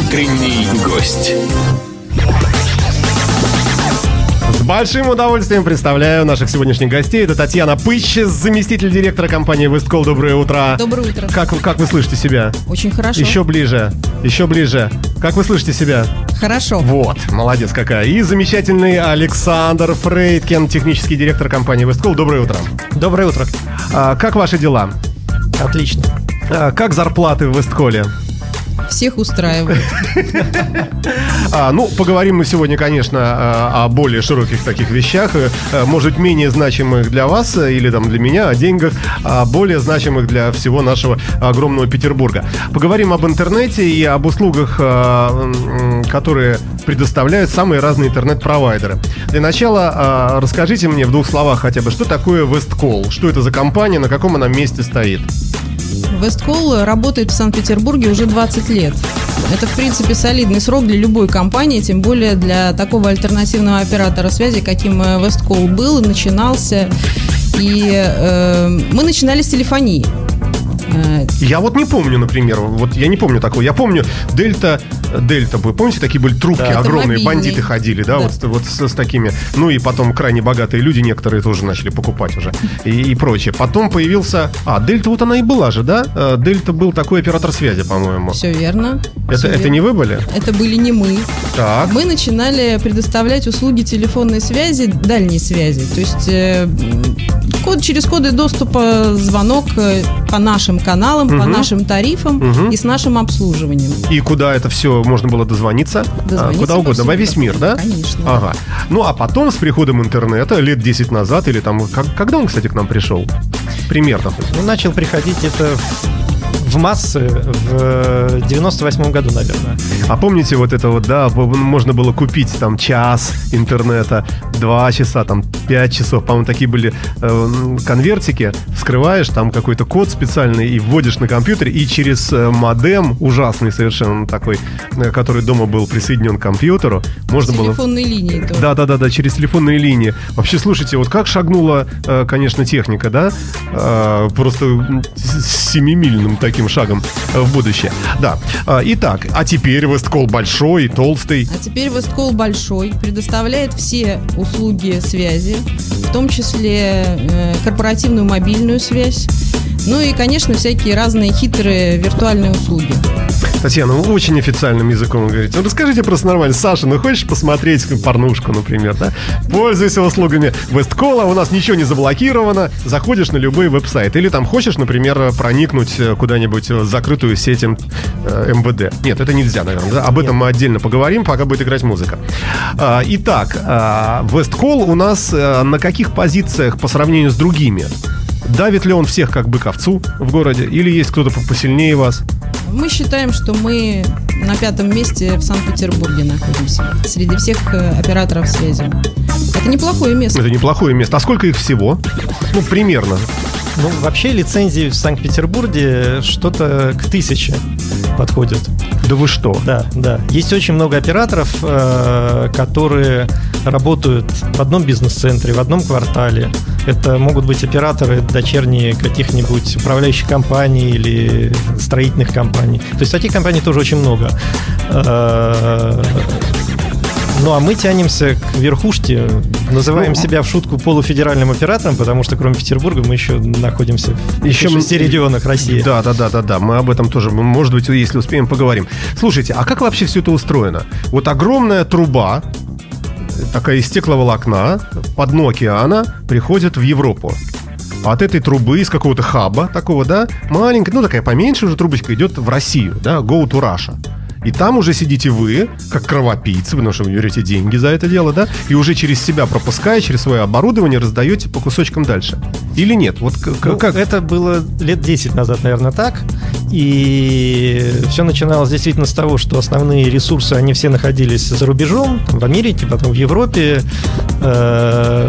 Утренний гость. С большим удовольствием представляю наших сегодняшних гостей. Это Татьяна Пыщ, заместитель директора компании Весткол. Доброе утро. Доброе утро. Как, вы- как вы слышите себя? Очень хорошо. Еще ближе, еще ближе. Как вы слышите себя? Хорошо. Вот, молодец какая. И замечательный Александр Фрейдкен, технический директор компании Весткол. Доброе утро. Доброе утро. А, как ваши дела? Отлично. А, как зарплаты в Вестколе? Всех устраивает. А, ну, поговорим мы сегодня, конечно, а, о более широких таких вещах, э, может менее значимых для вас э, или там для меня, о деньгах, а более значимых для всего нашего огромного Петербурга. Поговорим об интернете и об услугах, а, которые предоставляют самые разные интернет-провайдеры. Для начала а, расскажите мне в двух словах хотя бы, что такое Westcall, что это за компания, на каком она месте стоит. Весткол работает в Санкт-Петербурге уже 20 лет. Это, в принципе, солидный срок для любой компании, тем более для такого альтернативного оператора связи, каким э, Весткол был и начинался. И э, мы начинали с телефонии. Э, Я вот не помню, например, вот я не помню такого. Я помню Дельта, Дельта, вы помните, такие были трубки Да. огромные, бандиты ходили, да, Да. вот, с- вот с, с такими. Ну и потом крайне богатые люди некоторые тоже начали покупать уже и, и прочее. Потом появился, а Дельта вот она и была же, да? Э, Дельта был такой оператор связи, по-моему. Все верно. Это, Всё это верно. не вы были? Это были не мы. Так. Мы начинали предоставлять услуги телефонной связи, дальней связи. То есть э, код, через коды доступа звонок э, по нашим каналам, по Мгм. нашим тарифам Мгм. и с нашим обслуживанием. И куда это все можно было дозвониться? А, Дозвониться куда угодно, во весь мир, да? Конечно. Ага. Ну а потом с приходом интернета, лет 10 назад, или там, как- когда он, кстати, к нам пришел? Примерно. Ну, начал приходить это в, в массы в 98 году, наверное. А помните вот это вот, да, можно было купить там час интернета, два часа, там пять часов, по-моему, такие были э, конвертики, вскрываешь там какой-то код специальный и вводишь на компьютере, и через э, модем, ужасный совершенно такой, э, который дома был присоединен к компьютеру, можно было... Телефонной линии тоже. Да, да, да, да, через телефонные линии. Вообще, слушайте, вот как шагнула, э, конечно, техника, да? Просто семимильным таким шагом в будущее. Да. Итак, а теперь Весткол большой, толстый. А теперь Весткол большой, предоставляет все услуги связи, в том числе э, корпоративную мобильную связь, ну и, конечно, всякие разные хитрые виртуальные услуги. Татьяна, вы очень официальным языком говорите. Ну, расскажите просто нормально. Саша, ну хочешь посмотреть порнушку, например, да? Пользуйся услугами Весткола, у нас ничего не заблокировано. Заходишь на любой веб-сайт. Или там хочешь, например, проникнуть э, куда-нибудь в закрытую сеть М- э, МВД. Нет, это нельзя, наверное. да? Об этом мы отдельно поговорим, пока будет играть музыка. А, Итак, а, Весткол у нас э, на каких позициях по сравнению с другими? Давит ли он всех как бык овцу в городе? Или есть кто-то по- посильнее вас? Мы считаем, что мы на пятом месте в Санкт-Петербурге находимся, среди всех э, операторов связи. Это неплохое место. Это неплохое место. А сколько их всего? Ну, примерно. Ну, вообще лицензии в Санкт-Петербурге что-то к тысяче подходят. Да вы что? Да, да. Есть очень много операторов, э, которые работают в одном бизнес-центре, в одном квартале. Это могут быть операторы дочерние каких-нибудь управляющих компаний или строительных компаний. То есть таких компаний тоже очень много. Э, Ну а мы тянемся к верхушке, называем Ну, себя в шутку полуфедеральным оператором, потому что кроме Петербурга мы еще находимся в Еще шести регионах России. Да, да, да, да, да. Мы об этом тоже, может быть, если успеем, поговорим. Слушайте, а как вообще все это устроено? Вот огромная труба, такая из стекловолокна, по дну океана, приходит в Европу. От этой трубы, из какого-то хаба такого, да, маленькая, ну такая поменьше уже трубочка идет в Россию, да, go to Russia. И там уже сидите вы, как кровопийцы, потому что вы берете деньги за это дело, да, и уже через себя пропуская, через свое оборудование раздаете по кусочкам дальше. Или нет? Вот Ну, как? Это было лет 10 назад, наверное, так. И все начиналось действительно с того, что основные ресурсы, они все находились за рубежом, в Америке, потом в Европе. Э,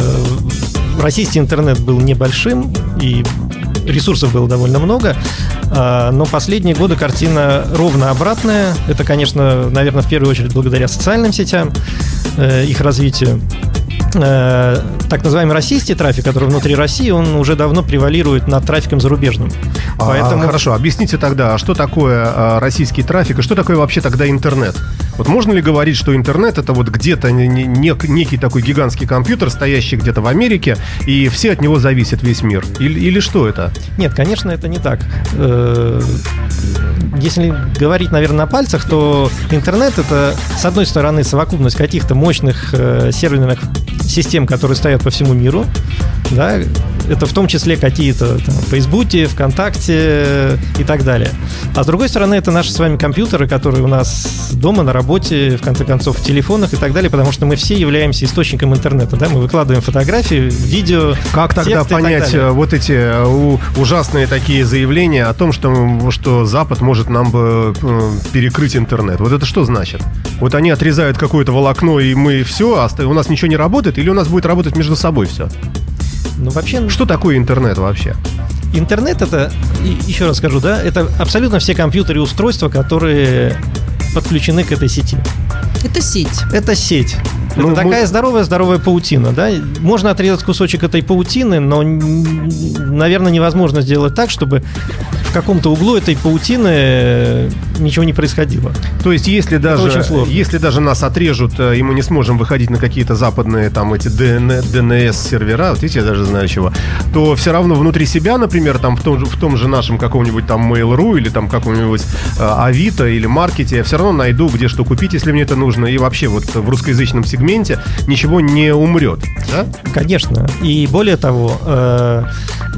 Российский интернет был небольшим, и ресурсов было довольно много. А, Но последние годы картина ровно обратная. Это, конечно, наверное, в первую очередь благодаря социальным сетям, э, их развитию. Э, так называемый российский трафик, который внутри России, он уже давно превалирует над трафиком зарубежным. А, Поэтому... Хорошо, объясните тогда, а что такое а, российский трафик и что такое вообще тогда интернет? Вот можно ли говорить, что интернет это вот где-то не, не, некий такой гигантский компьютер, стоящий где-то в Америке, и все от него зависит весь мир? Или, или что это? Нет, конечно, это не так. Э, если говорить, наверное, на пальцах, то интернет это, с одной стороны, совокупность каких-то мощных э, серверных систем, которые стоят по всему миру, да, это в том числе какие-то там, в Фейсбуке, ВКонтакте и так далее. А с другой стороны, это наши с вами компьютеры, которые у нас дома, на работе, в конце концов, в телефонах и так далее, потому что мы все являемся источником интернета, да, мы выкладываем фотографии, видео, Как тогда понять э, вот эти э, ужасные такие заявления о том, что, что Запад может нам бы э, перекрыть интернет? Вот это что значит? Вот они отрезают какое-то волокно, и мы все, а у нас ничего не работает, или у нас будет работать между собой все? Ну, вообще... Что такое интернет вообще? Интернет это, еще раз скажу, да, это абсолютно все компьютеры и устройства, которые подключены к этой сети. Это сеть. Это сеть. Ну, это такая здоровая-здоровая паутина, да? Можно отрезать кусочек этой паутины, но, наверное, невозможно сделать так, чтобы в каком-то углу этой паутины э, ничего не происходило. То есть, если даже, если даже нас отрежут, э, и мы не сможем выходить на какие-то западные там эти DNS-сервера, вот видите, я даже знаю чего, то все равно внутри себя, например, там в том же, в том же нашем каком-нибудь там Mail.ru или там каком-нибудь э, Авито или Маркете, я все равно найду, где что купить, если мне это нужно. И вообще вот в русскоязычном сегменте ничего не умрет. Да? Конечно. И более того, э,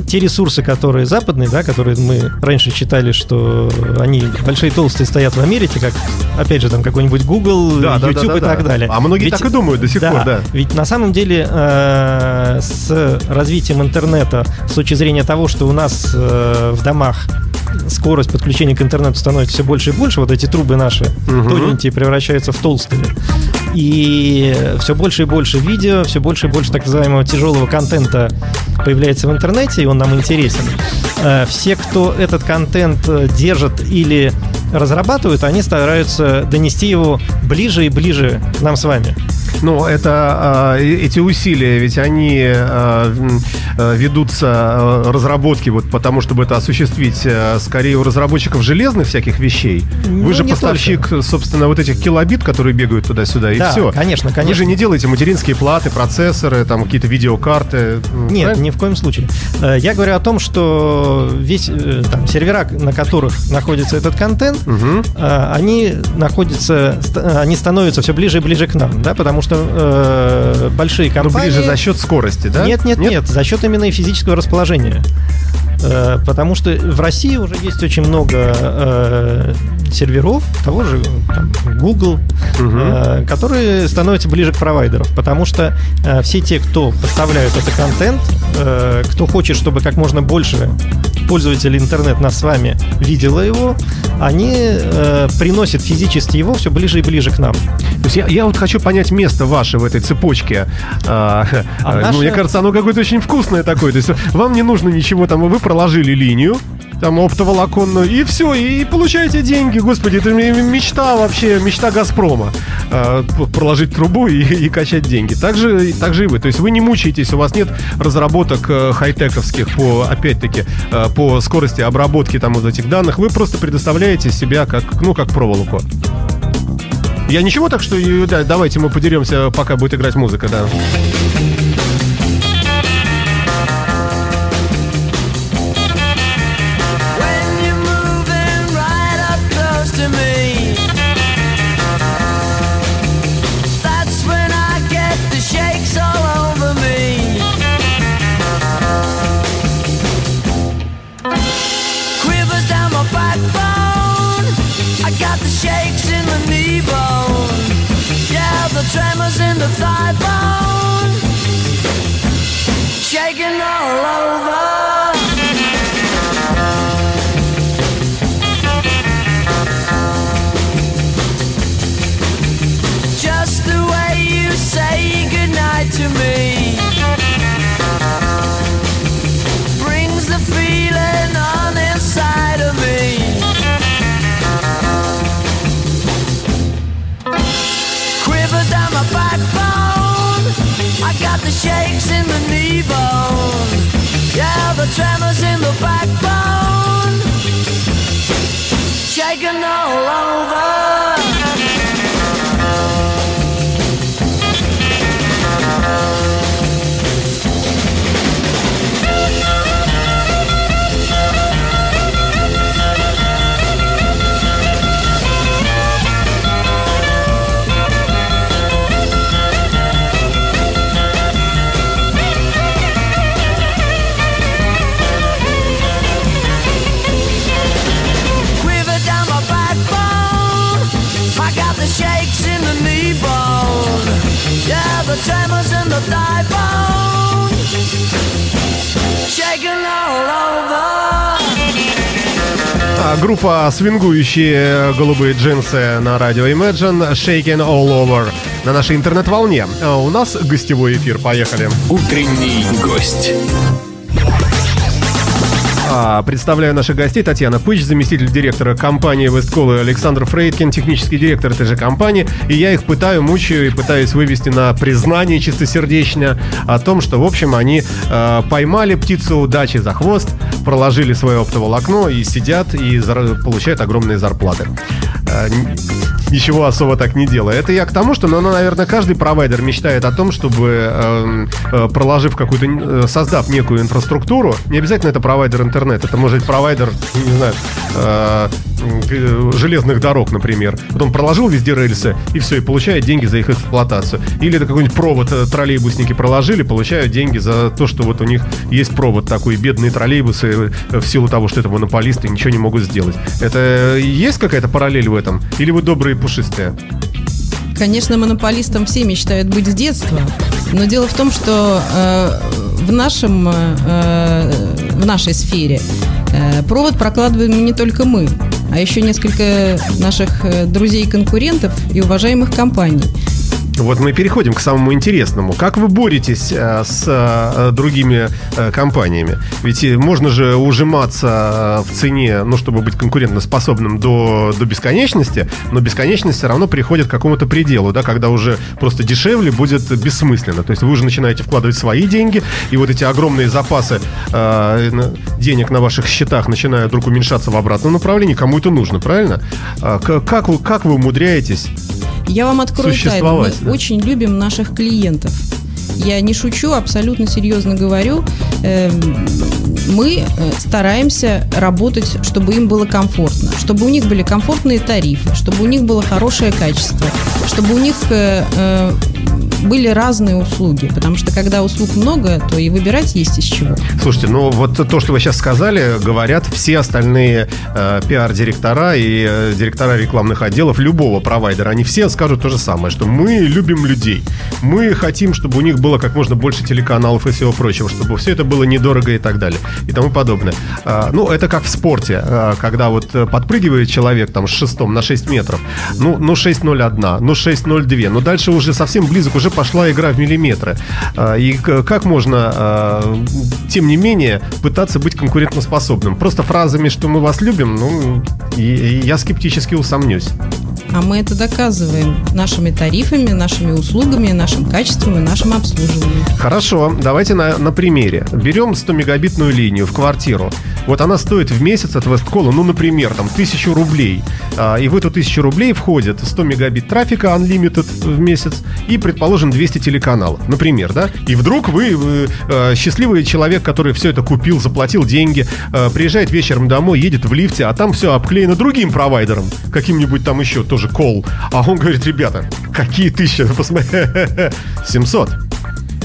те ресурсы, которые западные, да, которые мы раньше читали, что они большие толстые стоят в Америке, как, опять же, там какой-нибудь Google, да, YouTube да, да, и так далее. А многие ведь, так и думают до сих да, пор, да. Ведь на самом деле э, с развитием интернета, с точки зрения того, что у нас э, в домах скорость подключения к интернету становится все больше и больше, вот эти трубы наши угу. тоненькие превращаются в толстые. И все больше и больше видео, все больше и больше так называемого тяжелого контента появляется в интернете, и он нам интересен. Э, все, кто этот контент э, держит или разрабатывают, они стараются донести его ближе и ближе нам с вами. Ну, это э, эти усилия, ведь они э, ведутся э, разработки вот потому, чтобы это осуществить э, скорее у разработчиков железных всяких вещей. Ну, Вы же поставщик, только. собственно, вот этих килобит, которые бегают туда-сюда, и да, все. конечно, конечно. Вы же не делаете материнские платы, процессоры, там какие-то видеокарты. Нет, правильно? ни в коем случае. Э, я говорю о том, что весь там сервера, на которых находится этот контент, угу. они находятся, они становятся все ближе и ближе к нам, да, потому что э, большие компании... Ну, ближе за счет скорости, да? Нет, нет, нет, нет за счет именно и физического расположения. Э, потому что в России уже есть очень много э, серверов, того же там, Google, угу. э, которые становятся ближе к провайдерам. Потому что э, все те, кто поставляют этот контент, э, кто хочет, чтобы как можно больше пользователей интернет нас с вами видела его, они э, приносят физически его все ближе и ближе к нам. То есть я, я вот хочу понять место ваше в этой цепочке. А, а ну, наше... Мне кажется, оно какое-то очень вкусное такое. То есть вам не нужно ничего там, вы проложили линию, там оптоволоконную, и все, и получаете деньги. Господи, это мечта вообще, мечта Газпрома. Э, проложить трубу и, и качать деньги. Так же, так же и вы. То есть вы не мучаетесь, у вас нет разработок э, хай-тековских по, опять-таки, э, по скорости обработки там вот этих данных. Вы просто предоставляете себя как, ну, как проволоку. Я ничего, так что да, давайте мы подеремся, пока будет играть музыка, да. bye. The tremors in the backbone, shaking all over. Группа свингующие голубые джинсы на радио Imagine Shaking All Over на нашей интернет-волне. А У нас гостевой эфир, поехали. Утренний гость. А, Представляю наших гостей. Татьяна Пыч, заместитель директора компании Весткол и Александр Фрейдкин, технический директор этой же компании. И я их пытаю, мучаю и пытаюсь вывести на признание чистосердечно о том, что, в общем, они э, поймали птицу удачи за хвост, проложили свое оптоволокно и сидят и получают огромные зарплаты. Э, Ничего особо так не делая. Это я к тому, что, ну, ну, наверное, каждый провайдер мечтает о том, чтобы, эм, э, проложив какую-то, э, создав некую инфраструктуру, не обязательно это провайдер интернет, это может быть провайдер, не знаю, э, железных дорог, например. Потом проложил везде рельсы, и все, и получает деньги за их эксплуатацию. Или это какой-нибудь провод троллейбусники проложили, получают деньги за то, что вот у них есть провод такой, бедные троллейбусы в силу того, что это монополисты, ничего не могут сделать. Это есть какая-то параллель в этом? Или вы добрые и пушистые? Конечно, монополистом все мечтают быть с детства, но дело в том, что э, в нашем э, в нашей сфере э, провод прокладываем не только мы, а еще несколько наших э, друзей и конкурентов и уважаемых компаний. Вот мы переходим к самому интересному. Как вы боретесь э, с э, другими э, компаниями? Ведь э, можно же ужиматься э, в цене, ну, чтобы быть конкурентоспособным до, до бесконечности, но бесконечность все равно приходит к какому-то пределу, да, когда уже просто дешевле будет бессмысленно. То есть вы уже начинаете вкладывать свои деньги, и вот эти огромные запасы э, денег на ваших счетах начинают вдруг уменьшаться в обратном направлении. Кому это нужно, правильно? К- как, вы, как вы умудряетесь Я вам открою тайну. Мы да. очень любим наших клиентов. Я не шучу, абсолютно серьезно говорю. Эм, Мы э, стараемся работать, чтобы им было комфортно, чтобы у них были комфортные тарифы, чтобы у них было хорошее качество, чтобы у них э, э, были разные услуги. Потому что когда услуг много, то и выбирать есть из чего. Слушайте, ну вот то, что вы сейчас сказали, говорят все остальные э, пиар-директора и э, директора рекламных отделов любого провайдера. Они все скажут то же самое, что мы любим людей. Мы хотим, чтобы у них было как можно больше телеканалов и всего прочего, чтобы все это было недорого и так далее. И тому подобное. А, ну, это как в спорте, а, когда вот э, подпрыгивает человек там с шестом на 6 метров. Ну, ну 6.01, ну 6.02. Но дальше уже совсем близок, уже пошла игра в миллиметры. А, И как можно, а, тем не менее, пытаться быть конкурентоспособным? Просто фразами, что мы вас любим, ну, я скептически усомнюсь. А мы это доказываем нашими тарифами, нашими услугами, нашим качеством и нашим обслуживанием. Хорошо, давайте на, на примере. Берем 100-мегабитную линию в квартиру. Вот она стоит в месяц от Весткола, ну, например, там, тысячу рублей. А, и в эту тысячу рублей входит 100 мегабит трафика unlimited в месяц и, предположим, 200 телеканалов, например, да? И вдруг вы, вы, э, счастливый человек, который все это купил, заплатил деньги, э, приезжает вечером домой, едет в лифте, а там все обклеено другим провайдером, каким-нибудь там еще тоже кол. А он говорит, ребята, какие тысячи? Посмотри, 700.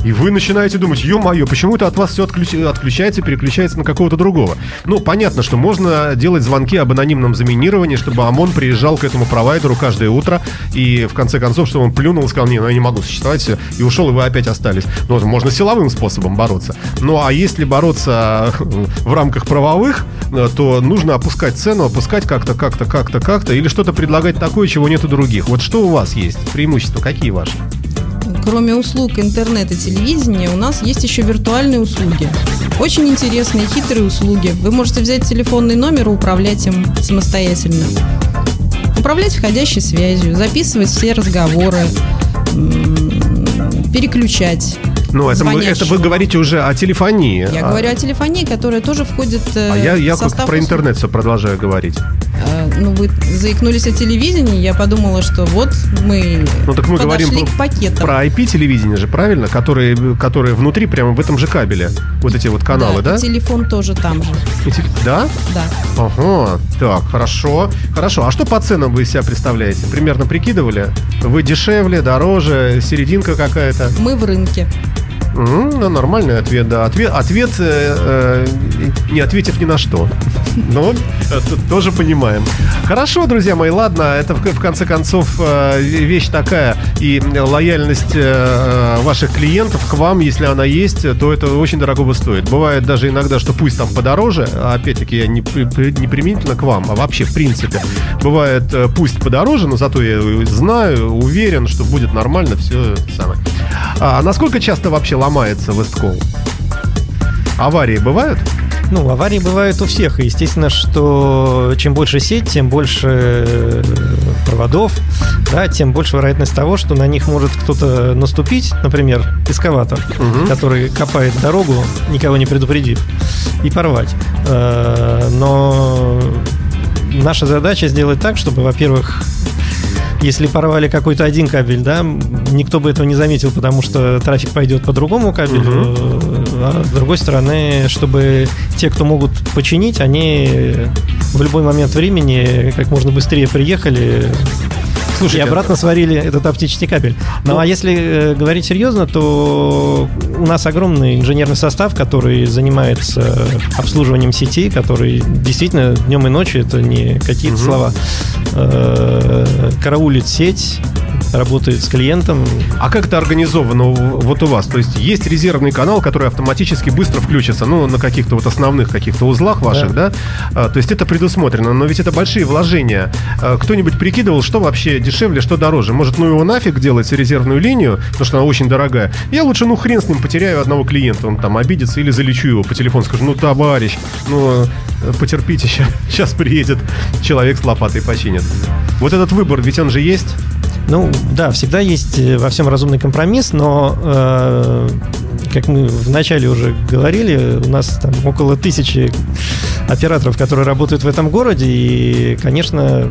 И вы начинаете думать, ё-моё, почему это от вас все отключается и переключается на какого-то другого? Ну, понятно, что можно делать звонки об анонимном заминировании, чтобы ОМОН приезжал к этому провайдеру каждое утро, и в конце концов, чтобы он плюнул и сказал, не, ну я не могу существовать, всё», и ушел, и вы опять остались. Ну, можно силовым способом бороться. Ну, а если бороться в рамках правовых, э, то нужно опускать цену, опускать как-то, как-то, как-то, как-то, или что-то предлагать такое, чего нет у других. Вот что у вас есть? Преимущества какие ваши? Кроме услуг интернета и телевидения, у нас есть еще виртуальные услуги. Очень интересные, хитрые услуги. Вы можете взять телефонный номер и управлять им самостоятельно. Управлять входящей связью, записывать все разговоры, переключать. Ну, это, мы- это вы говорите уже о телефонии. Я А- говорю о телефонии, которая тоже входит э, А я, я в состав про интернет все продолжаю говорить. Ну, вы заикнулись о телевидении, я подумала, что вот мы Ну так мы говорим к пакетам. про IP-телевидение же, правильно? Которые, которые внутри, прямо в этом же кабеле. Вот эти вот каналы, да? и телефон тоже там же, И теле- Да? да. Ага, так, хорошо. Хорошо. А что по ценам вы из себя представляете? Примерно прикидывали? Вы дешевле, дороже, серединка какая-то? Мы в рынке. Ну, нормальный ответ, да. Ответ, ответ э, э, не ответив ни на что. Ну, это тоже понимаем. Хорошо, друзья мои, ладно, это в, конце концов э, вещь такая. И лояльность э, ваших клиентов к вам, если она есть, то это очень дорого стоит. Бывает даже иногда, что пусть там подороже, а опять-таки я не, не применительно к вам, а вообще в принципе. Бывает э, пусть подороже, но зато я знаю, уверен, что будет нормально все самое. А насколько часто вообще ломается Весткол? Аварии бывают? Ну, аварии бывают у всех. И естественно, что чем больше сеть, тем больше э, проводов, да, тем больше вероятность того, что на них может кто-то наступить, например, эскаватор, Мгм. который копает дорогу, никого не предупредив, и порвать. Э, Но наша задача сделать так, чтобы, во-первых, если порвали какой-то один кабель, да, никто бы этого не заметил, потому что трафик пойдет по другому кабелю. А с другой стороны, чтобы те, кто могут починить, они в любой момент времени как можно быстрее приехали и обратно сварили этот оптический кабель. Ну, Ну- а если э, говорить серьезно, то у нас огромный инженерный состав, который занимается обслуживанием сети, который действительно днем и ночью, это не какие-то слова, э, караулит сеть, работает с клиентом. А как это организовано вот у вас? То есть есть резервный канал, который автоматически быстро включится, ну, на каких-то вот основных каких-то узлах ваших, да? А, то есть это предусмотрено, но ведь это большие вложения. А, кто-нибудь прикидывал, что вообще дешевле, что дороже? Может, ну его нафиг делать резервную линию, потому что она очень дорогая. Я лучше, ну, хрен с ним, потеряю одного клиента, он там обидится или залечу его по телефону, скажу, ну, товарищ, ну, э, потерпите, сейчас приедет человек с лопатой починит. Вот этот выбор, ведь он же есть. Ну, да, всегда есть э, во всем разумный компромисс, но, э, как мы вначале уже говорили, у нас там около тысячи операторов, которые работают в этом городе, и, конечно,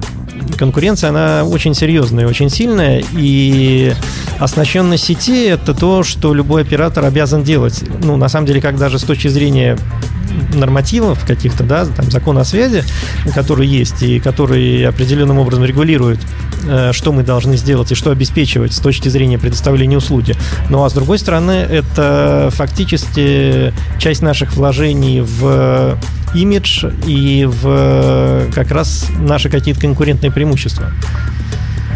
конкуренция, она очень серьезная, очень сильная, и оснащенность сети – это то, что любой оператор обязан делать. Ну, на самом деле, как даже с точки зрения нормативов каких-то, да, там закон о связи, который есть и который определенным образом регулирует, э, что мы должны сделать и что обеспечивать с точки зрения предоставления услуги. Ну а с другой стороны, это фактически часть наших вложений в имидж и в как раз наши какие-то конкурентные преимущества.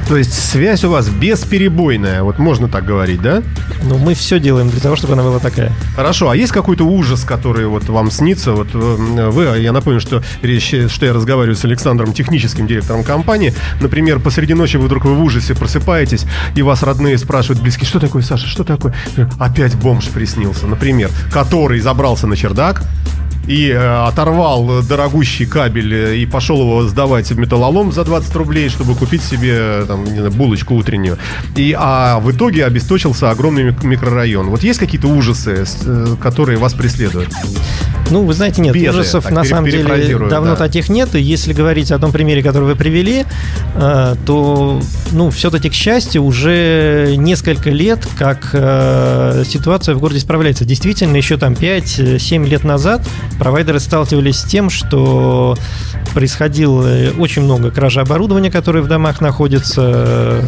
То есть связь у вас бесперебойная, вот можно так говорить, да? Но мы все делаем для того, чтобы она была такая. Хорошо, а есть какой-то ужас, который вот вам снится? Вот э, вы, я напомню, что речь, что я разговариваю с Александром, техническим директором компании. Например, посреди ночи вы вдруг вы в ужасе просыпаетесь, и вас родные спрашивают близкие, что такое, Саша, что такое? Опять бомж приснился, например, который забрался на чердак, и э, оторвал дорогущий кабель э, и пошел его сдавать в металлолом за 20 рублей, чтобы купить себе э, там, не знаю, булочку утреннюю. И, а в итоге обесточился огромный мик- микрорайон. Вот есть какие-то ужасы, которые вас преследуют? Ну, вы знаете, нет, Беды, ужасов так, на самом деле давно да. таких нет. И если говорить о том примере, который вы привели, то, ну, все-таки, к счастью, уже несколько лет, как ситуация в городе справляется. Действительно, еще там 5-7 лет назад провайдеры сталкивались с тем, что происходило очень много кражи оборудования, которое в домах находится, э,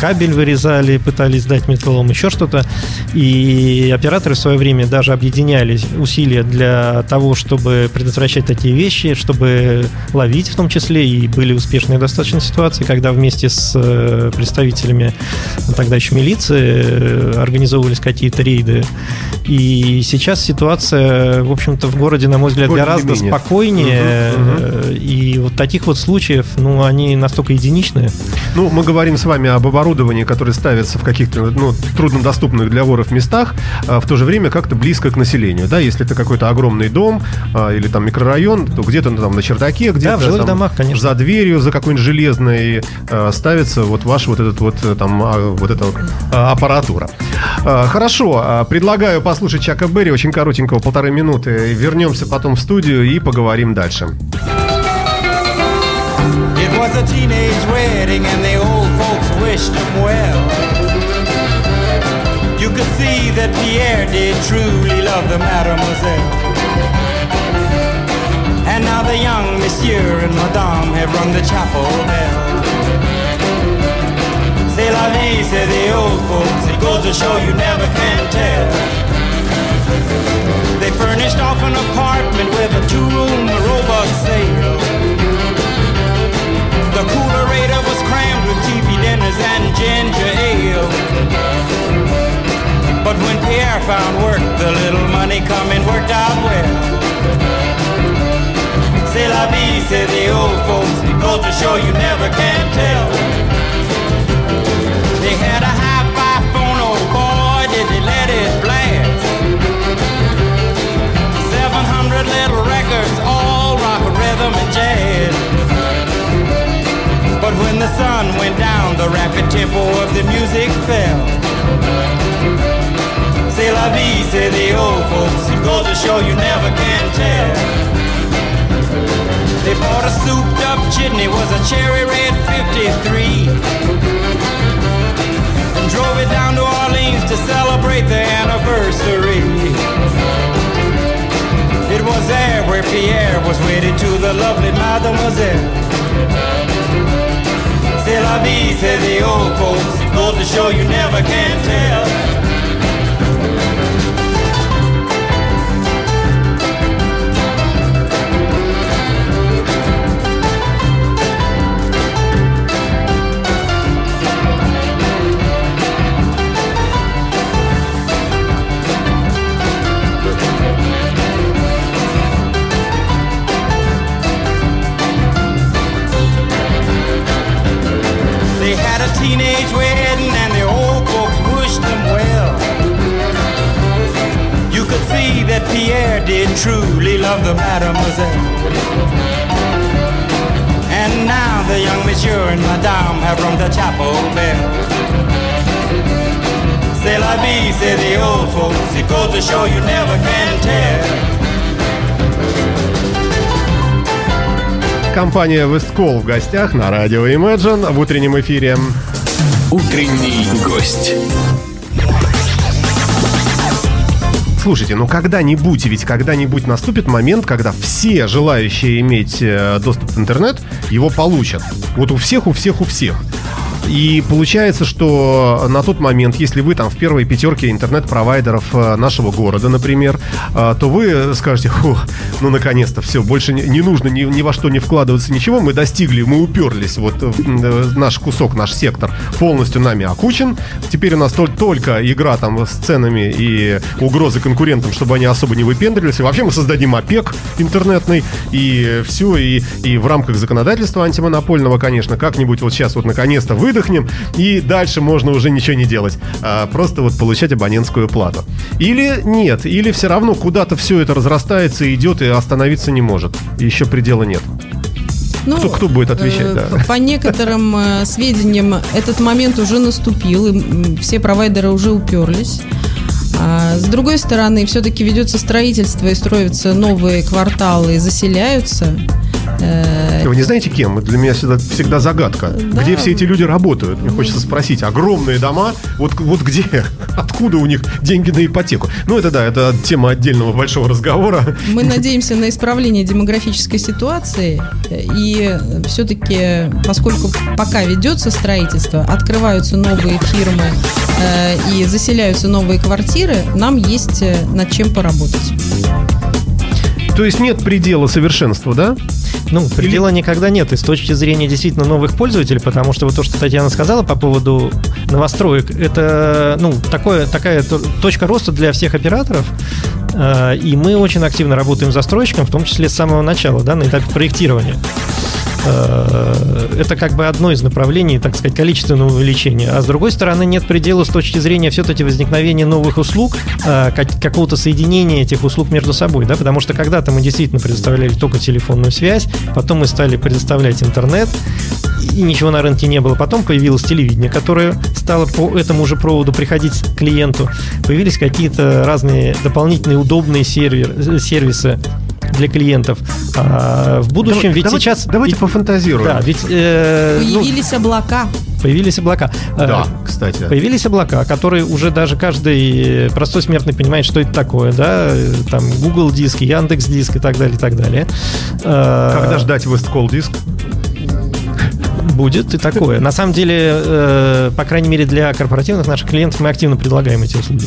кабель вырезали, пытались сдать металлом, еще что-то. И операторы в свое время даже объединяли усилия для того, чтобы предотвращать такие вещи, чтобы ловить в том числе. И были успешные достаточно ситуации, когда вместе с э, представителями тогда еще милиции э, организовывались какие-то рейды. И сейчас ситуация, в общем-то, в городе, на мой взгляд, Более гораздо менее. спокойнее. Мгм. Э, И вот таких вот случаев, ну, они настолько единичные. Ну, мы говорим с вами об оборудовании, которое ставится в каких-то ну, труднодоступных для воров местах, а в то же время как-то близко к населению. Да, если это какой-то огромный дом а, или там микрорайон, то где-то ну, там на чердаке, где-то в жилых там домах, конечно. за дверью, за какой-нибудь железной а, ставится вот ваш вот этот вот э, там а, вот эта а, аппаратура. А, Хорошо, предлагаю послушать Чака Берри, очень коротенького, полторы минуты. Вернемся потом в студию и поговорим дальше. It was a teenage wedding and the old folks wished him well. You could see that Pierre did truly love the mademoiselle. And now the young monsieur and madame have rung the chapel bell. C'est la vie, say the old folks. It goes to show you never can tell. Furnished off an apartment with a two-room robot sale. The coolerator was crammed with TV dinners and ginger ale. But when Pierre found work, the little money coming worked out well. C'est la vie, say the old folks. Goes to show you never can tell. Souped up chitney, was a cherry red 53. And drove it down to Orleans to celebrate their anniversary. It was there where Pierre was wedded to the lovely mademoiselle. C'est la vie, say the old folks. Goes to show you never can tell. Monsieur and madame have rung the chapel bell. C'est la vie, say the old folks. It goes to show you never can tell. Компания Westcall в гостях на радио Imagine в утреннем эфире. Утренний гость. Слушайте, ну когда-нибудь, ведь когда-нибудь наступит момент, когда все желающие иметь э, доступ в интернет его получат. Вот у всех, у всех, у всех. И получается, что на тот момент, если вы там в первой пятерке интернет-провайдеров э, нашего города, например, э, то вы скажете, ну наконец-то все, больше не, нужно ни, ни во что не вкладываться, ничего, мы достигли, мы уперлись, вот э, наш кусок, наш сектор полностью нами окучен, теперь у нас тол- только игра там с ценами и угрозы конкурентам, чтобы они особо не выпендривались, и вообще мы создадим ОПЕК интернетный, и все, и, и в рамках законодательства антимонопольного, конечно, как-нибудь вот сейчас вот наконец-то выдохнем, и дальше можно уже ничего не делать, а просто вот получать абонентскую плату. Или нет, или все равно куда-то все это разрастается, идет и остановиться не может. Еще предела нет. Ну, Кто- кто будет отвечать, э, да? По некоторым э, сведениям, этот момент уже наступил, и все провайдеры уже уперлись. А, с другой стороны, все-таки ведется строительство и строятся новые кварталы, и заселяются. Э, Вы не знаете кем? Для меня всегда, всегда загадка. Да. Где все эти люди работают? Мне хочется спросить. Огромные дома, вот, вот где? Откуда у них деньги на ипотеку? Ну, это да, это тема отдельного большого разговора. Мы надеемся на исправление демографической ситуации, и все-таки, поскольку пока ведется строительство, открываются новые фирмы э, и заселяются новые квартиры, нам есть э, над чем поработать. То есть нет предела совершенства, да? Ну, предела никогда нет. И с точки зрения действительно новых пользователей, потому что вот то, что Татьяна сказала по поводу новостроек, это ну, такое, такая то- точка роста для всех операторов. Э, И мы очень активно работаем с застройщиком, в том числе с самого начала, да, на этапе проектирования. Э, Это как бы одно из направлений, так сказать, количественного увеличения. А с другой стороны, нет предела с точки зрения все-таки возникновения новых услуг, э, как- какого-то соединения этих услуг между собой, да, потому что когда-то мы действительно предоставляли только телефонную связь, потом мы стали предоставлять интернет, и ничего на рынке не было. Потом появилось телевидение, которое стало по этому же проводу приходить к клиенту. Появились какие-то разные дополнительные удобные сервер- сервисы для клиентов. А в будущем, ведь давайте, сейчас... Давайте ведь- пофантазируем. Да, ведь э, ну, Появились облака. появились облака. Э, Да, кстати. Появились облака, которые уже даже каждый простой смертный понимает, что это такое, да, э, там Google диск, Яндекс диск и так далее, и так далее. Э, Когда ждать Westcall диск? Будет и такое. На самом деле, э, по крайней мере, для корпоративных наших клиентов мы активно предлагаем эти услуги.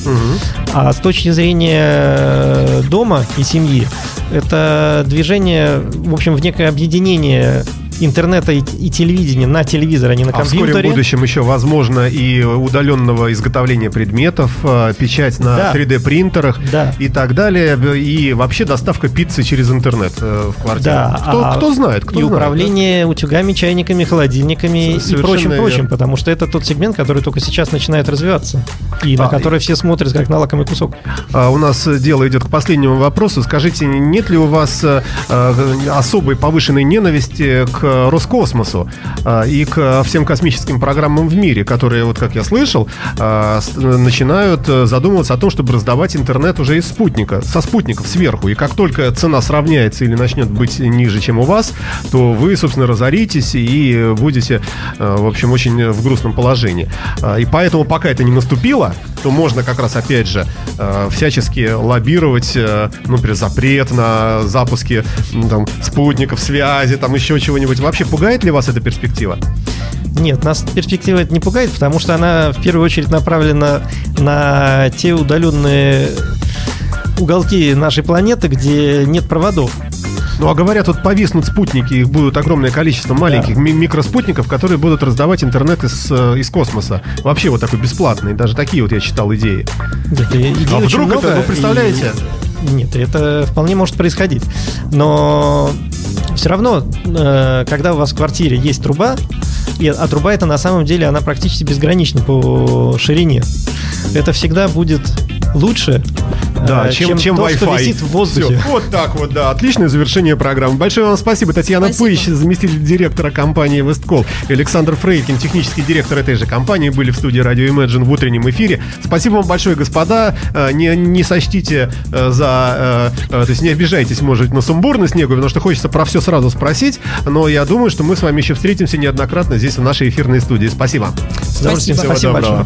А с точки зрения э, дома и семьи, это движение, в общем, в некое объединение интернета и, и телевидения на телевизор, а не на А вскоре в компьютере. будущем еще возможно и удаленного изготовления предметов, э, печать на Да. 3D принтерах Да. и так далее, и вообще доставка пиццы через интернет э, в квартиру. Да, кто, а кто знает, кто и знает. управление утюгами, чайниками, холодильниками С- и прочим, совершенно прочим, верно. потому что это тот сегмент, который только сейчас начинает развиваться и А, на который все смотрят как на лакомый кусок. А, У нас дело идет к последнему вопросу. Скажите, нет ли у вас э, особой повышенной ненависти к Роскосмосу э, и к всем космическим программам в мире, которые, вот как я слышал, э, начинают э, задумываться о том, чтобы раздавать интернет уже из спутника, со спутников сверху. И как только цена сравняется или начнет быть ниже, чем у вас, то вы, собственно, разоритесь и будете, э, в общем, очень в грустном положении. И поэтому, пока это не наступило, то можно как раз, опять же, э, всячески лоббировать, э, ну, например, запрет на запуски там, спутников, связи, там еще чего-нибудь. Вообще пугает ли вас эта перспектива? Нет, нас перспектива это не пугает, потому что она в первую очередь направлена на те удаленные уголки нашей планеты, где нет проводов. Ну, а говорят, вот повиснут спутники, их будут огромное количество маленьких ми- микроспутников, которые будут раздавать интернет из, э, из космоса. Вообще вот такой бесплатный. Даже такие вот я читал идеи. Нет, А вдруг это, много, вы представляете? и- Нет, это вполне может происходить. Но все равно, э, когда у вас в квартире есть труба, и, а труба это на самом деле, она практически безгранична по ширине, это всегда будет лучше, Да, э, чем, чем, то, Wi-Fi. что висит в воздухе. Всё, вот так вот, да. Отличное завершение программы. Большое вам спасибо. Татьяна Спасибо. Пыщ, заместитель директора компании Весткол. И Александр Фрейкин, технический директор этой же компании, были в студии Radio Imagine в утреннем эфире. Спасибо вам большое, господа. Э, Не, не сочтите э, за... То есть не обижайтесь, может, на сумбурность некую, потому что хочется про все сразу спросить. Но я думаю, что мы с вами еще встретимся неоднократно здесь, в нашей эфирной студии. Спасибо. С удовольствием. Спасибо. Спасибо Всего большое.